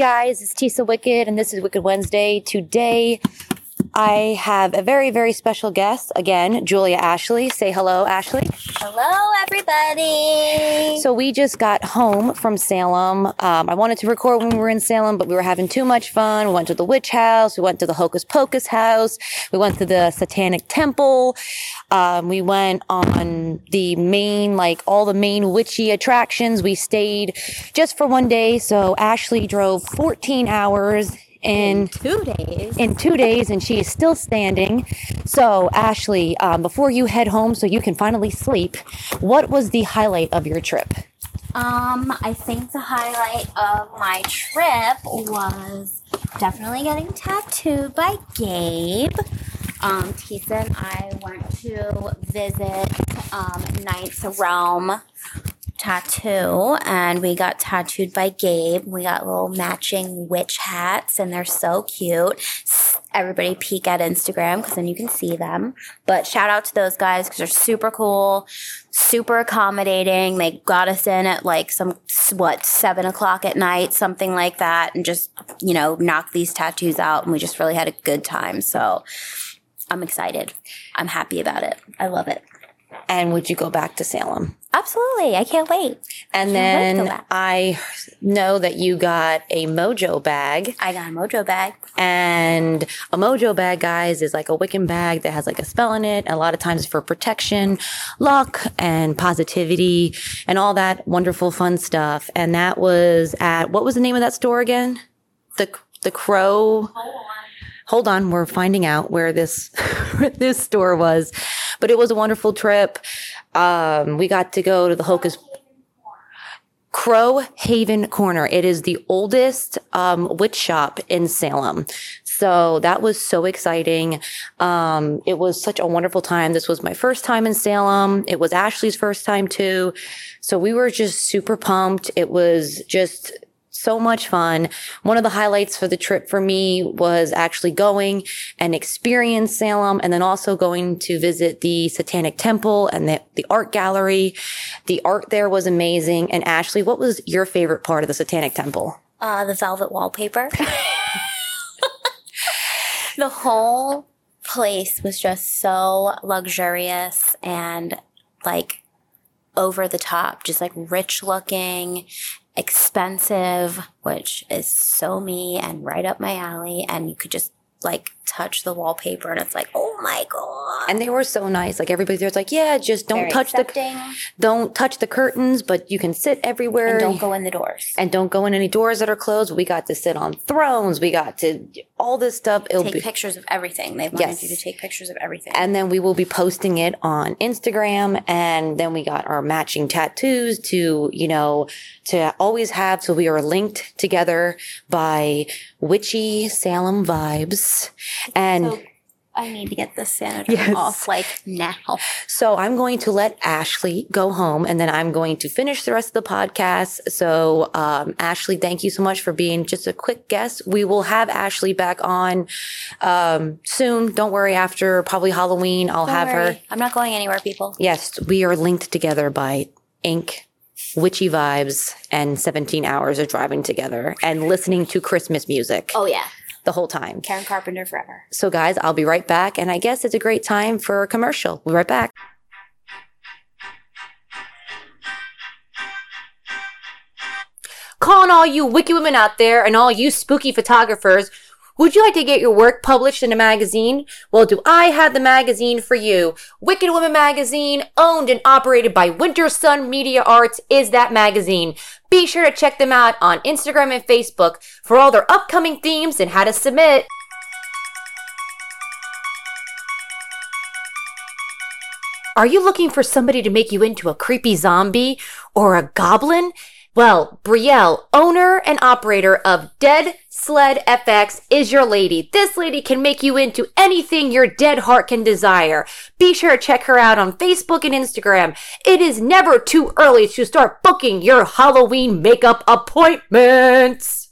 Guys, it's Tisa Wicked, and this is Wicked Wednesday. Today, I have a very, very special guest again, Julia Ashley. Say hello, Ashley. Hello, everybody. So, we just got home from Salem. Um, I wanted to record when we were in Salem, but we were having too much fun. We went to the witch house, we went to the Hocus Pocus house, we went to the Satanic Temple. Um, we went on the main, like all the main witchy attractions. We stayed just for one day. So, Ashley drove 14 hours in two days. in two days and she is still standing. So, Ashley, um, before you head home so you can finally sleep, what was the highlight of your trip? Um, I think the highlight of my trip was definitely getting tattooed by Gabe. Um, Tisa and I went to visit um, Ninth Realm tattoo and we got tattooed by Gabe. We got little matching witch hats and they're so cute. Everybody peek at Instagram because then you can see them. But shout out to those guys because they're super cool, super accommodating. They got us in at like some, what, seven o'clock at night, something like that, and just, you know, knocked these tattoos out. And we just really had a good time. So I'm excited. I'm happy about it. I love it. And would you go back to Salem? Absolutely. I can't wait. And Can't wait then back. I know that you got a mojo bag. I got a mojo bag. And a mojo bag, guys, is like a Wiccan bag that has like a spell in it. A lot of times for protection, luck, and positivity, and all that wonderful fun stuff. And that was at what was the name of that store again? The the Crow. Hold on, we're finding out where this this store was, but it was a wonderful trip. Um, we got to go to the Hocus Crow Haven Corner. It is the oldest um, witch shop in Salem. So that was so exciting. Um, it was such a wonderful time. This was my first time in Salem. It was Ashley's first time too. So we were just super pumped. It was just so much fun. One of the highlights for the trip for me was actually going and experience Salem and then also going to visit the Satanic Temple and the, the art gallery. The art there was amazing. And Ashley, what was your favorite part of the Satanic Temple? Uh, the velvet wallpaper. the whole place was just so luxurious and like over the top, just like rich looking, expensive, which is so me and right up my alley. And you could just like touch the wallpaper and it's like, oh my God. And they were so nice. Like everybody there's like, yeah, just don't Very touch accepting. the don't touch the curtains, but you can sit everywhere. and don't go in the doors. and don't go in any doors that are closed. We got to sit on thrones. We got to all this stuff. It'll Take be pictures of everything. They wanted Yes. you to take pictures of everything. and then we will be posting it on Instagram. And then we got our matching tattoos to, you know, to always have. So we are linked together by witchy Salem vibes. And So I need to get this senator Yes. off like now. So I'm going to let Ashley go home and then I'm going to finish the rest of the podcast. So, um, Ashley, thank you so much for being just a quick guest. We will have Ashley back on, um, soon. Don't worry. After probably Halloween, I'll Don't have her. I'm not going anywhere, people. Yes, we are linked together by ink, witchy vibes, and 17 hours of driving together and listening to Christmas music Oh yeah, the whole time. Karen Carpenter forever. So, guys, I'll be right back. And I guess it's a great time for a commercial. We'll be right back. Calling all you wiki women out there and all you spooky photographers. Would you like to get your work published in a magazine? Well, do I have the magazine for you? Wicked Woman Magazine, owned and operated by Winter Sun Media Arts, is that magazine. Be sure to check them out on Instagram and Facebook for all their upcoming themes and how to submit. Are you looking for somebody to make you into a creepy zombie or a goblin? Well, Brielle, owner and operator of Dead Sled FX, is your lady. This lady can make you into anything your dead heart can desire. Be sure to check her out on Facebook and Instagram. It is never too early to start booking your Halloween makeup appointments.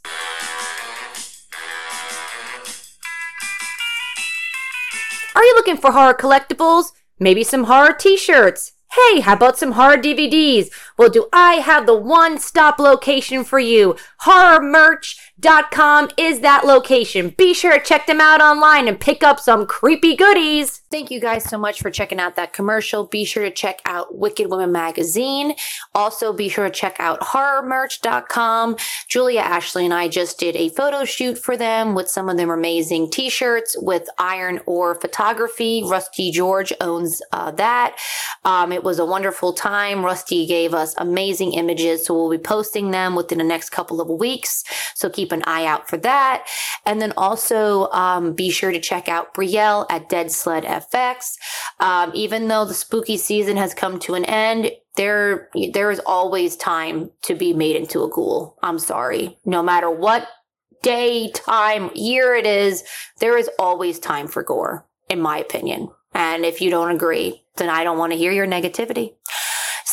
Are you looking for horror collectibles? Maybe some horror t-shirts? Hey, how about some horror DVDs? Well, do I have the one stop location for you? Horrormerch.com is that location. Be sure to check them out online and pick up some creepy goodies. Thank you guys so much for checking out that commercial. Be sure to check out Wicked Women Magazine. Also, be sure to check out horrormerch.com. Julia, Ashley, and I just did a photo shoot for them with some of them amazing t shirts with iron ore photography. Rusty George owns uh, that. Um, it was a wonderful time. Rusty gave us amazing images, so we'll be posting them within the next couple of weeks. So keep an eye out for that. And then also um, be sure to check out Brielle at Dead Sled FX. Um, even though the spooky season has come to an end, there there is always time to be made into a ghoul. I'm sorry. No matter what day, time, year it is, there is always time for gore, in my opinion. And if you don't agree, then I don't want to hear your negativity.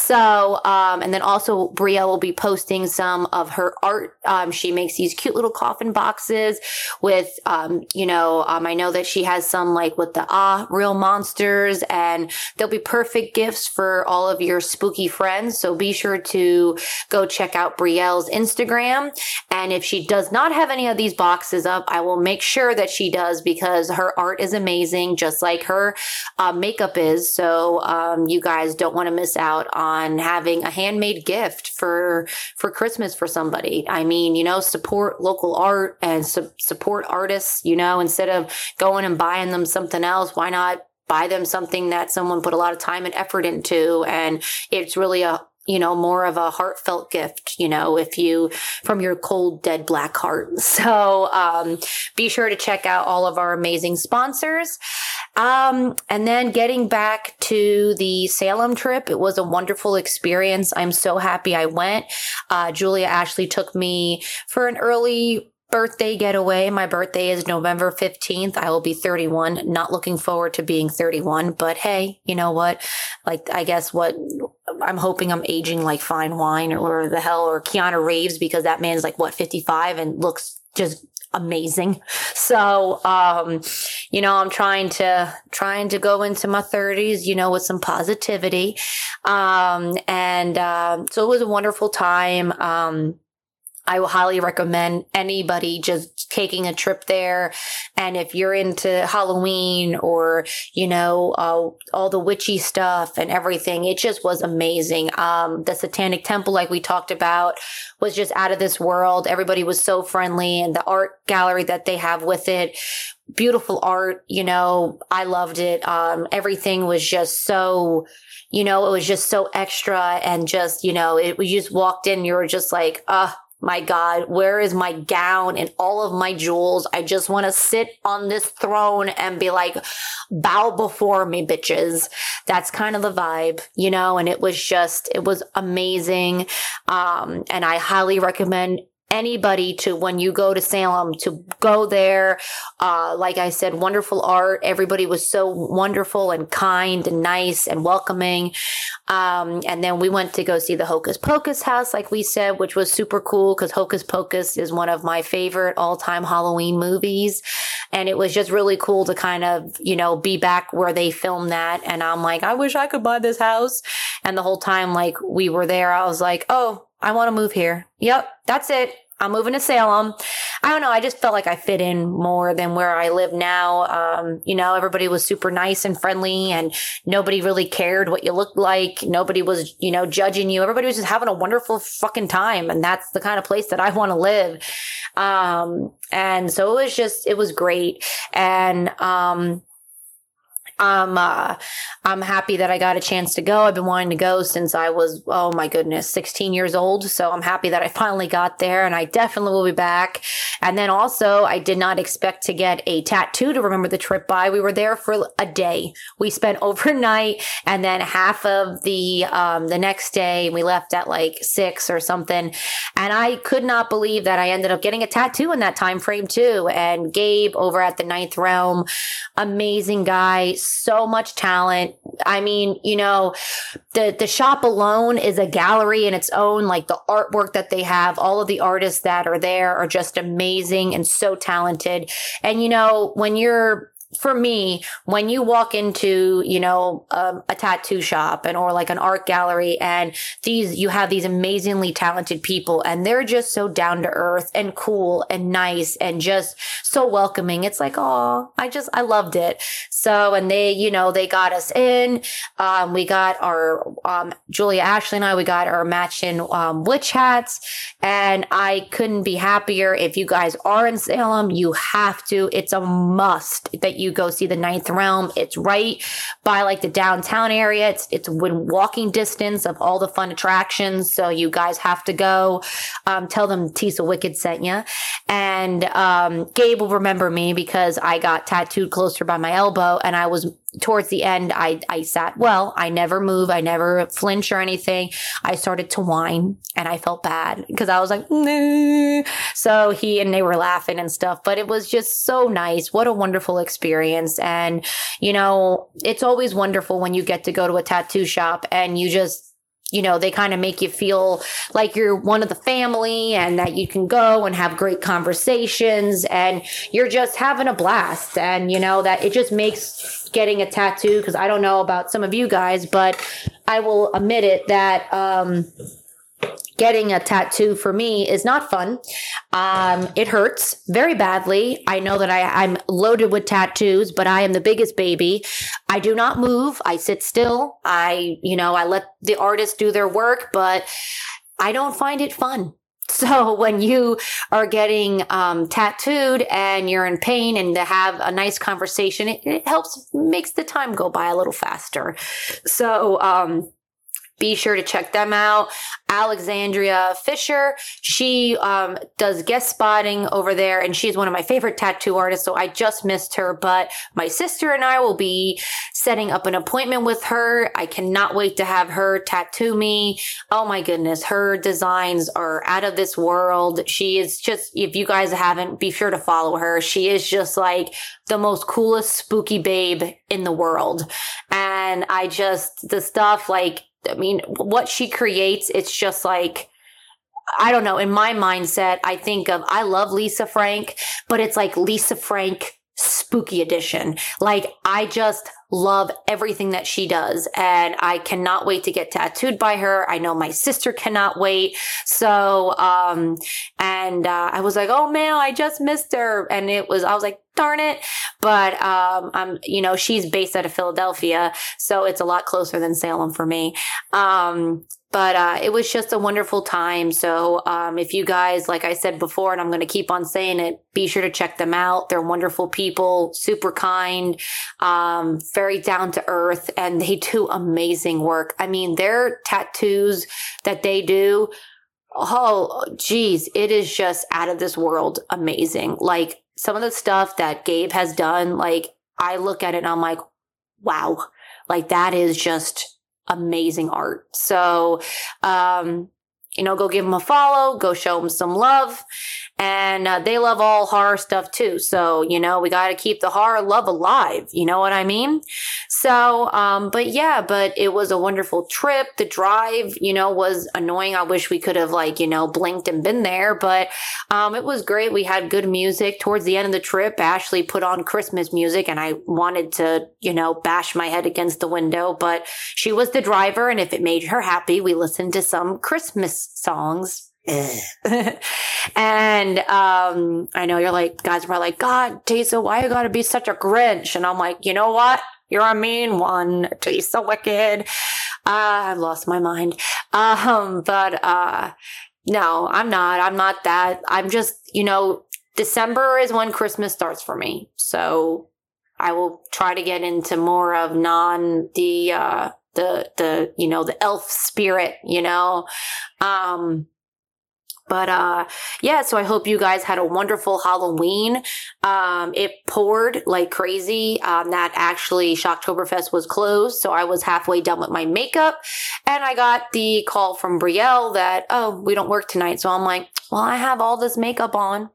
So, um, and then also Brielle will be posting some of her art. Um, she makes these cute little coffin boxes with, um, you know, um, I know that she has some like with the ah real monsters, and they'll be perfect gifts for all of your spooky friends. So be sure to go check out Brielle's Instagram. And if she does not have any of these boxes up, I will make sure that she does because her art is amazing, just like her uh, makeup is. So um, you guys don't want to miss out on on having a handmade gift for for Christmas for somebody. I mean, you know, support local art and su- support artists, you know, instead of going and buying them something else, why not buy them something that someone put a lot of time and effort into and it's really a you know, more of a heartfelt gift, you know, if you, from your cold, dead black heart. So, um, be sure to check out all of our amazing sponsors. Um, and then getting back to the Salem trip, it was a wonderful experience. I'm so happy I went. Uh, Julia Ashley took me for an early birthday getaway. My birthday is November 15th. I will be 31. Not looking forward to being 31, but hey, you know what? Like, I guess what I'm hoping I'm aging like fine wine or the hell or Keanu Reeves because that man's like what 55 and looks just amazing. So, um, you know, I'm trying to, trying to go into my thirties, you know, with some positivity. Um, and, um, so it was a wonderful time. Um, I will highly recommend anybody just taking a trip there. And if you're into Halloween or, you know, uh, all the witchy stuff and everything, it just was amazing. Um, the Satanic Temple, like we talked about, was just out of this world. Everybody was so friendly and the art gallery that they have with it beautiful art. You know, I loved it. Um, everything was just so, you know, it was just so extra and just, you know, it, we just walked in, you were just like, uh, my God, where is my gown and all of my jewels? I just want to sit on this throne and be like, bow before me, bitches. That's kind of the vibe, you know, and it was just, it was amazing. Um, and I highly recommend anybody to when you go to Salem to go there. Uh, like I said, wonderful art. Everybody was so wonderful and kind and nice and welcoming. Um, and then we went to go see the Hocus Pocus house, like we said, which was super cool because Hocus Pocus is one of my favorite all time Halloween movies. And it was just really cool to kind of, you know, be back where they filmed that. And I'm like, I wish I could buy this house. And the whole time, like we were there, I was like, oh, I want to move here. Yep, that's it. I'm moving to Salem. I don't know. I just felt like I fit in more than where I live now. Um, you know, everybody was super nice and friendly and nobody really cared what you looked like. Nobody was, you know, judging you. Everybody was just having a wonderful fucking time. And that's the kind of place that I want to live. Um, and so it was just, it was great. And, um, I'm uh, I'm happy that I got a chance to go. I've been wanting to go since I was oh my goodness, 16 years old. So I'm happy that I finally got there, and I definitely will be back. And then also, I did not expect to get a tattoo to remember the trip by. We were there for a day. We spent overnight, and then half of the um, the next day, we left at like six or something. And I could not believe that I ended up getting a tattoo in that time frame too. And Gabe over at the Ninth Realm, amazing guy so much talent. I mean, you know, the the shop alone is a gallery in its own. Like the artwork that they have, all of the artists that are there are just amazing and so talented. And you know, when you're for me, when you walk into, you know, um, a tattoo shop and or like an art gallery and these, you have these amazingly talented people and they're just so down to earth and cool and nice and just so welcoming. It's like, oh, I just, I loved it. So, and they, you know, they got us in. Um, we got our, um, Julia Ashley and I, we got our matching, um, witch hats and I couldn't be happier. If you guys are in Salem, you have to, it's a must that you go see the Ninth Realm. It's right by like the downtown area. It's it's within walking distance of all the fun attractions. So you guys have to go. Um, tell them Tisa Wicked sent you, and um, Gabe will remember me because I got tattooed closer by my elbow, and I was towards the end, I, I sat well. I never move. I never flinch or anything. I started to whine and I felt bad because I was like, nah. so he and they were laughing and stuff, but it was just so nice. What a wonderful experience. And, you know, it's always wonderful when you get to go to a tattoo shop and you just, you know, they kind of make you feel like you're one of the family and that you can go and have great conversations and you're just having a blast. And, you know, that it just makes getting a tattoo, because I don't know about some of you guys, but I will admit it that, um, getting a tattoo for me is not fun. Um, it hurts very badly. I know that I, I'm loaded with tattoos, but I am the biggest baby. I do not move. I sit still. I, you know, I let the artists do their work, but I don't find it fun. So when you are getting um, tattooed and you're in pain and to have a nice conversation, it, it helps makes the time go by a little faster. So um, be sure to check them out. Alexandria Fisher, she um, does guest spotting over there, and she's one of my favorite tattoo artists. So I just missed her, but my sister and I will be setting up an appointment with her. I cannot wait to have her tattoo me. Oh my goodness, her designs are out of this world. She is just, if you guys haven't, be sure to follow her. She is just like the most coolest spooky babe in the world. And I just, the stuff like, I mean, what she creates, it's just like, I don't know. In my mindset, I think of, I love Lisa Frank, but it's like Lisa Frank spooky edition. Like I just love everything that she does and I cannot wait to get tattooed by her. I know my sister cannot wait. So, um, and, uh, I was like, Oh man, I just missed her. And it was, I was like, darn it. But, um, I'm, you know, she's based out of Philadelphia. So it's a lot closer than Salem for me. Um, but uh, it was just a wonderful time. So um, if you guys, like I said before, and I'm going to keep on saying it, be sure to check them out. They're wonderful people, super kind, um, very down to earth, and they do amazing work. I mean, their tattoos that they do, oh, geez, it is just out of this world amazing. Like some of the stuff that Gabe has done, like I look at it and I'm like, wow, like that is just amazing art. So, um, you know, go give them a follow, go show them some love. And uh, they love all horror stuff too. So, you know, we got to keep the horror love alive. You know what I mean? So, um, but yeah, but it was a wonderful trip. The drive, you know, was annoying. I wish we could have like, you know, blinked and been there, but, um, it was great. We had good music towards the end of the trip. Ashley put on Christmas music and I wanted to, you know, bash my head against the window, but she was the driver. And if it made her happy, we listened to some Christmas songs and um, I know you're like, guys are like, God, Tisa, why you gotta be such a Grinch? And I'm like, you know what? You're a mean one. Tisa Wicked. Uh, I've lost my mind. Um, but uh, no, I'm not. I'm not that. I'm just, you know, December is when Christmas starts for me. So I will try to get into more of non the uh the the you know the elf spirit, you know. Um but uh yeah, so I hope you guys had a wonderful Halloween. Um it poured like crazy. Um that actually Shocktoberfest was closed, so I was halfway done with my makeup and I got the call from Brielle that, oh, we don't work tonight. So I'm like, well, I have all this makeup on.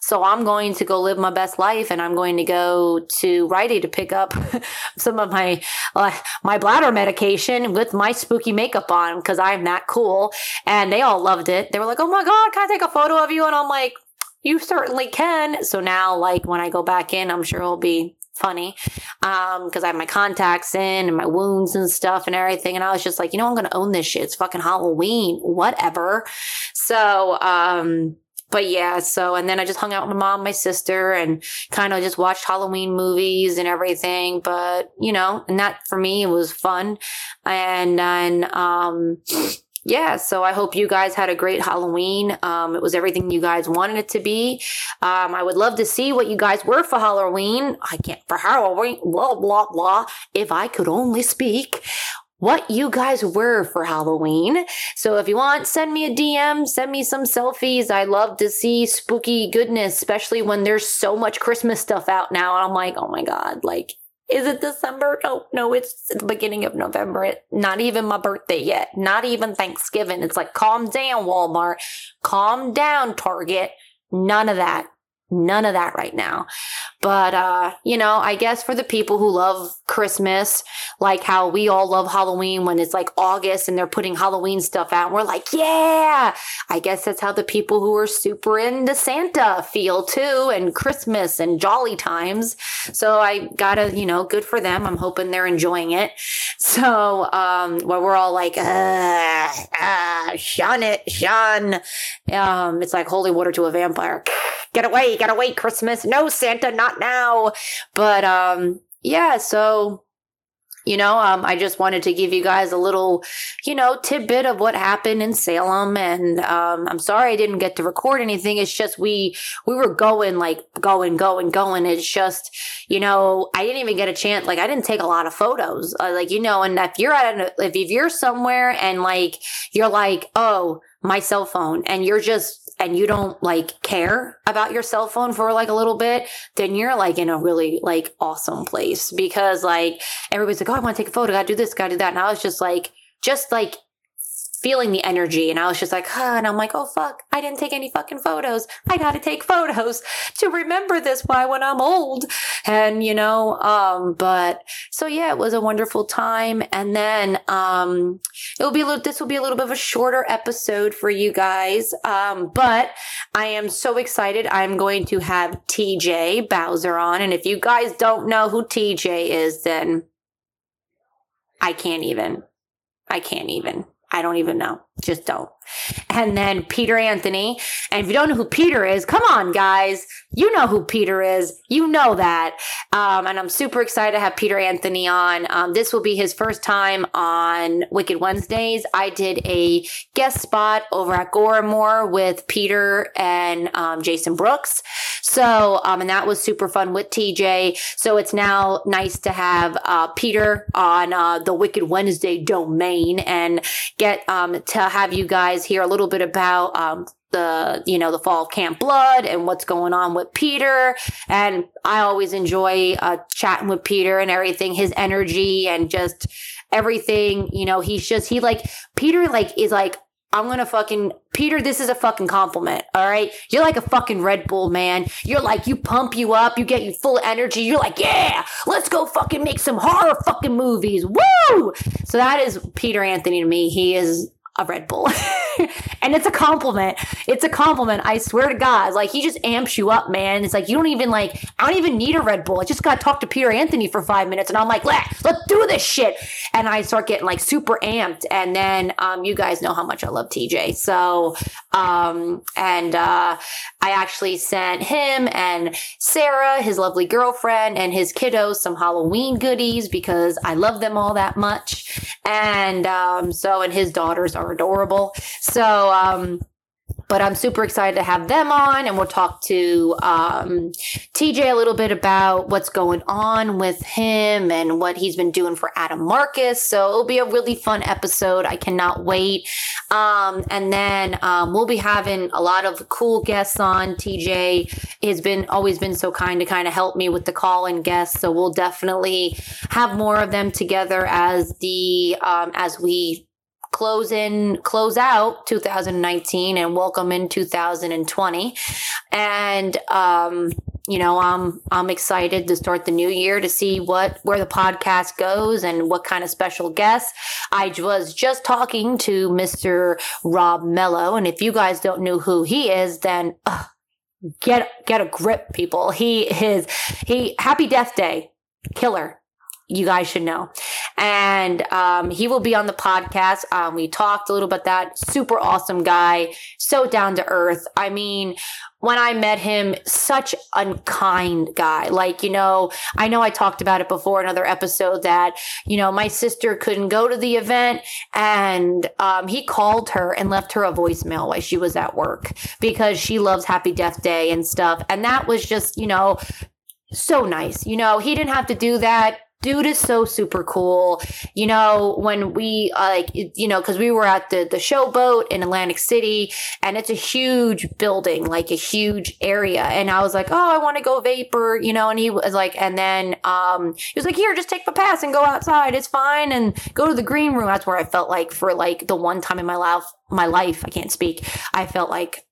So I'm going to go live my best life and I'm going to go to Rite Aid to pick up some of my, uh, my bladder medication with my spooky makeup on because I'm that cool. And they all loved it. They were like, Oh my God, can I take a photo of you? And I'm like, you certainly can. So now, like, when I go back in, I'm sure it'll be funny um because i have my contacts in and my wounds and stuff and everything and i was just like you know i'm gonna own this shit it's fucking halloween whatever so um but yeah, so and then I just hung out with my mom, my sister, and kind of just watched Halloween movies and everything. But you know, and that for me was fun. And then um yeah, so I hope you guys had a great Halloween. Um, it was everything you guys wanted it to be. Um, I would love to see what you guys were for Halloween. I can't for Halloween, blah blah blah. If I could only speak what you guys were for Halloween. So if you want, send me a DM, send me some selfies. I love to see spooky goodness, especially when there's so much Christmas stuff out now. I'm like, oh my God, like, is it December? No, no, it's the beginning of November. It, not even my birthday yet. Not even Thanksgiving. It's like, calm down, Walmart. Calm down, Target. None of that. None of that right now. But, uh, you know, I guess for the people who love Christmas, like how we all love Halloween when it's like August and they're putting Halloween stuff out, we're like, yeah, I guess that's how the people who are super into Santa feel too and Christmas and jolly times. So I gotta, you know, good for them. I'm hoping they're enjoying it. So, um, where we're all like, uh, shun it, shun. Um, it's like holy water to a vampire. Get away, get wait Christmas. No, Santa, not now. But, um, yeah, so you know, um, I just wanted to give you guys a little, you know, tidbit of what happened in Salem. And, um, I'm sorry I didn't get to record anything. It's just we, we were going like going, going, going. It's just, you know, I didn't even get a chance. Like I didn't take a lot of photos. Uh, like, you know, and if you're at, an, if you're somewhere and like, you're like, oh, my cell phone and you're just and you don't like care about your cell phone for like a little bit, then you're like in a really like awesome place because like everybody's like, oh, I want to take a photo, I gotta do this, gotta do that. And I was just like, just like feeling the energy. And I was just like, huh. And I'm like, oh, fuck, I didn't take any fucking photos. I got to take photos to remember this why when I'm old. And, you know, um, but so yeah, it was a wonderful time. And then, um, it will be a little, this will be a little bit of a shorter episode for you guys. Um, but I am so excited. I'm going to have TJ Bowser on. And if you guys don't know who TJ is, then I can't even. I can't even. I don't even know. Just don't. And then Peter Anthony. And if you don't know who Peter is, come on, guys. You know who Peter is. You know that. Um, and I'm super excited to have Peter Anthony on. Um, this will be his first time on Wicked Wednesdays. I did a guest spot over at Goramore with Peter and um, Jason Brooks. So, um, and that was super fun with TJ. So it's now nice to have uh, Peter on uh, the Wicked Wednesday domain and get um, have you guys hear a little bit about um, the you know the fall of camp blood and what's going on with peter and i always enjoy uh, chatting with peter and everything his energy and just everything you know he's just he like peter like is like I'm gonna fucking Peter, this is a fucking compliment. All right. You're like a fucking Red Bull, man. You're like, you pump you up, you get you full energy. You're like, yeah, let's go fucking make some horror fucking movies. Woo! So that is Peter Anthony to me. He is a Red Bull. and it's a compliment. It's a compliment. I swear to God. Like he just amps you up, man. It's like you don't even like I don't even need a Red Bull. I just gotta talk to Peter Anthony for five minutes and I'm like, let's let's do this shit. And I start getting like super amped. And then um you guys know how much I love TJ. So um and uh I actually sent him and Sarah, his lovely girlfriend, and his kiddos some Halloween goodies because I love them all that much. And um so and his daughters are adorable. So, um, but I'm super excited to have them on, and we'll talk to um, TJ a little bit about what's going on with him and what he's been doing for Adam Marcus. So it'll be a really fun episode. I cannot wait. Um, and then um, we'll be having a lot of cool guests on. TJ has been always been so kind to kind of help me with the call and guests, so we'll definitely have more of them together as the um, as we close in, close out 2019 and welcome in 2020. And, um, you know, I'm, I'm excited to start the new year to see what, where the podcast goes and what kind of special guests. I was just talking to Mr. Rob Mello. And if you guys don't know who he is, then uh, get, get a grip, people. He is, he, happy death day, killer you guys should know. And um, he will be on the podcast. Um, we talked a little about that. Super awesome guy, so down to earth. I mean, when I met him, such unkind guy. Like, you know, I know I talked about it before another episode that, you know, my sister couldn't go to the event and um, he called her and left her a voicemail while she was at work because she loves Happy Death Day and stuff. And that was just, you know, so nice. You know, he didn't have to do that dude is so super cool. You know, when we uh, like, you know, because we were at the the showboat in Atlantic City, and it's a huge building, like a huge area, and I was like, oh, I want to go vapor, you know, and he was like, and then um, he was like, here, just take the pass and go outside, it's fine, and go to the green room. That's where I felt like for like the one time in my life, my life, I can't speak, I felt like,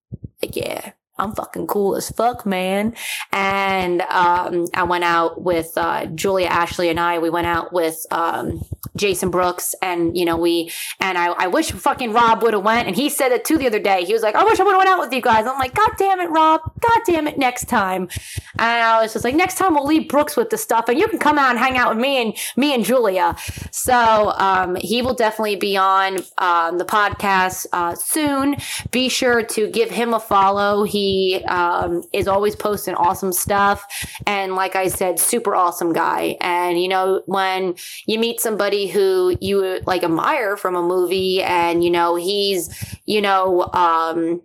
like yeah I'm fucking cool as fuck, man. And um, I went out with uh, Julia, Ashley, and I. We went out with um, Jason Brooks, and you know we. And I, I wish fucking Rob would have went. And he said it too the other day. He was like, "I wish I would have went out with you guys." I'm like, "God damn it, Rob! God damn it, next time." And I was just like, "Next time we'll leave Brooks with the stuff, and you can come out and hang out with me and me and Julia." So um, he will definitely be on um, the podcast uh, soon. Be sure to give him a follow. He um, is always posting awesome stuff. And like I said, super awesome guy. And, you know, when you meet somebody who you like admire from a movie and, you know, he's, you know, um,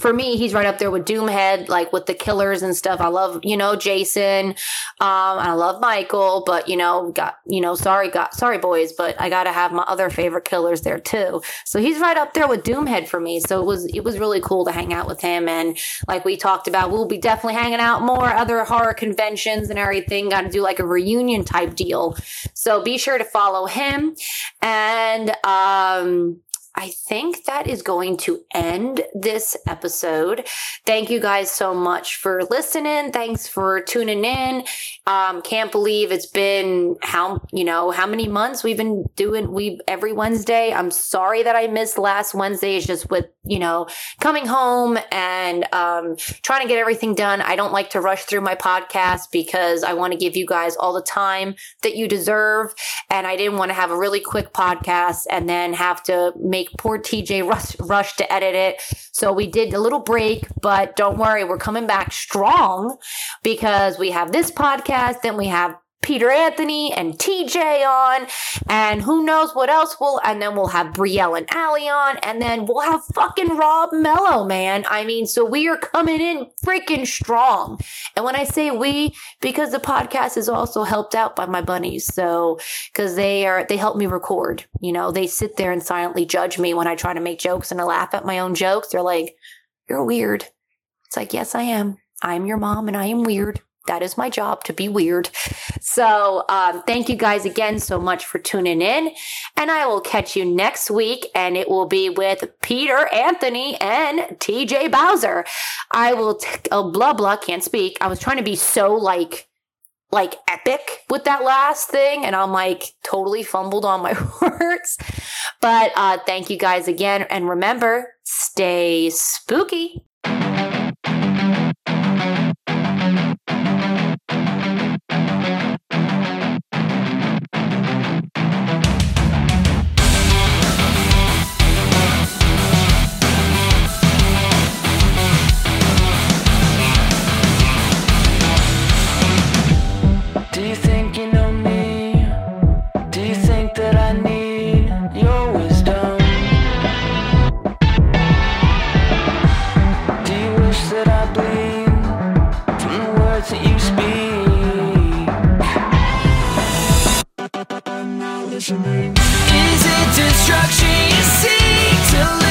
for me, he's right up there with Doomhead, like with the killers and stuff. I love, you know, Jason. Um, I love Michael, but you know, got, you know, sorry, got, sorry boys, but I gotta have my other favorite killers there too. So he's right up there with Doomhead for me. So it was, it was really cool to hang out with him. And like we talked about, we'll be definitely hanging out more other horror conventions and everything. Got to do like a reunion type deal. So be sure to follow him. And, um, I think that is going to end this episode. Thank you guys so much for listening. Thanks for tuning in. Um, can't believe it's been how, you know, how many months we've been doing we every Wednesday. I'm sorry that I missed last Wednesday. It's just with, you know, coming home and, um, trying to get everything done. I don't like to rush through my podcast because I want to give you guys all the time that you deserve. And I didn't want to have a really quick podcast and then have to make poor TJ rush, rush to edit it. So we did a little break, but don't worry, we're coming back strong because we have this podcast, then we have Peter Anthony and TJ on, and who knows what else we'll, and then we'll have Brielle and Allie on, and then we'll have fucking Rob Mello, man. I mean, so we are coming in freaking strong. And when I say we, because the podcast is also helped out by my bunnies. So, cause they are, they help me record, you know, they sit there and silently judge me when I try to make jokes and I laugh at my own jokes. They're like, you're weird. It's like, yes, I am. I'm your mom and I am weird that is my job to be weird. So, um, thank you guys again so much for tuning in. And I will catch you next week. And it will be with Peter Anthony and TJ Bowser. I will, t- oh, blah, blah, can't speak. I was trying to be so like, like epic with that last thing. And I'm like totally fumbled on my words. But, uh, thank you guys again. And remember, stay spooky. Is it destruction you seek to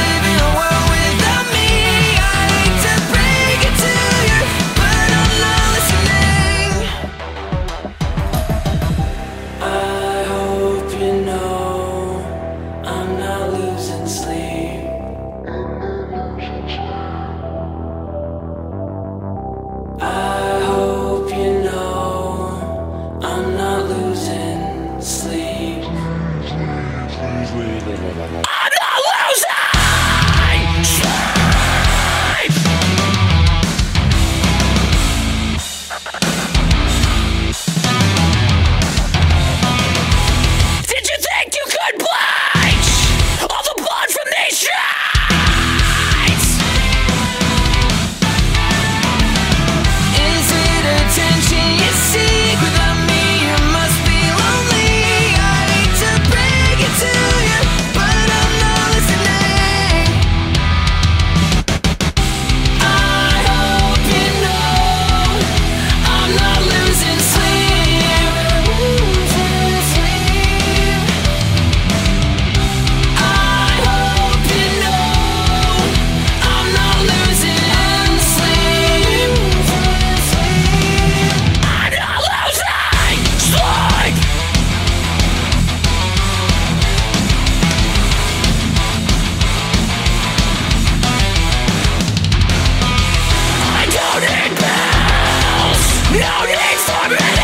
No need for me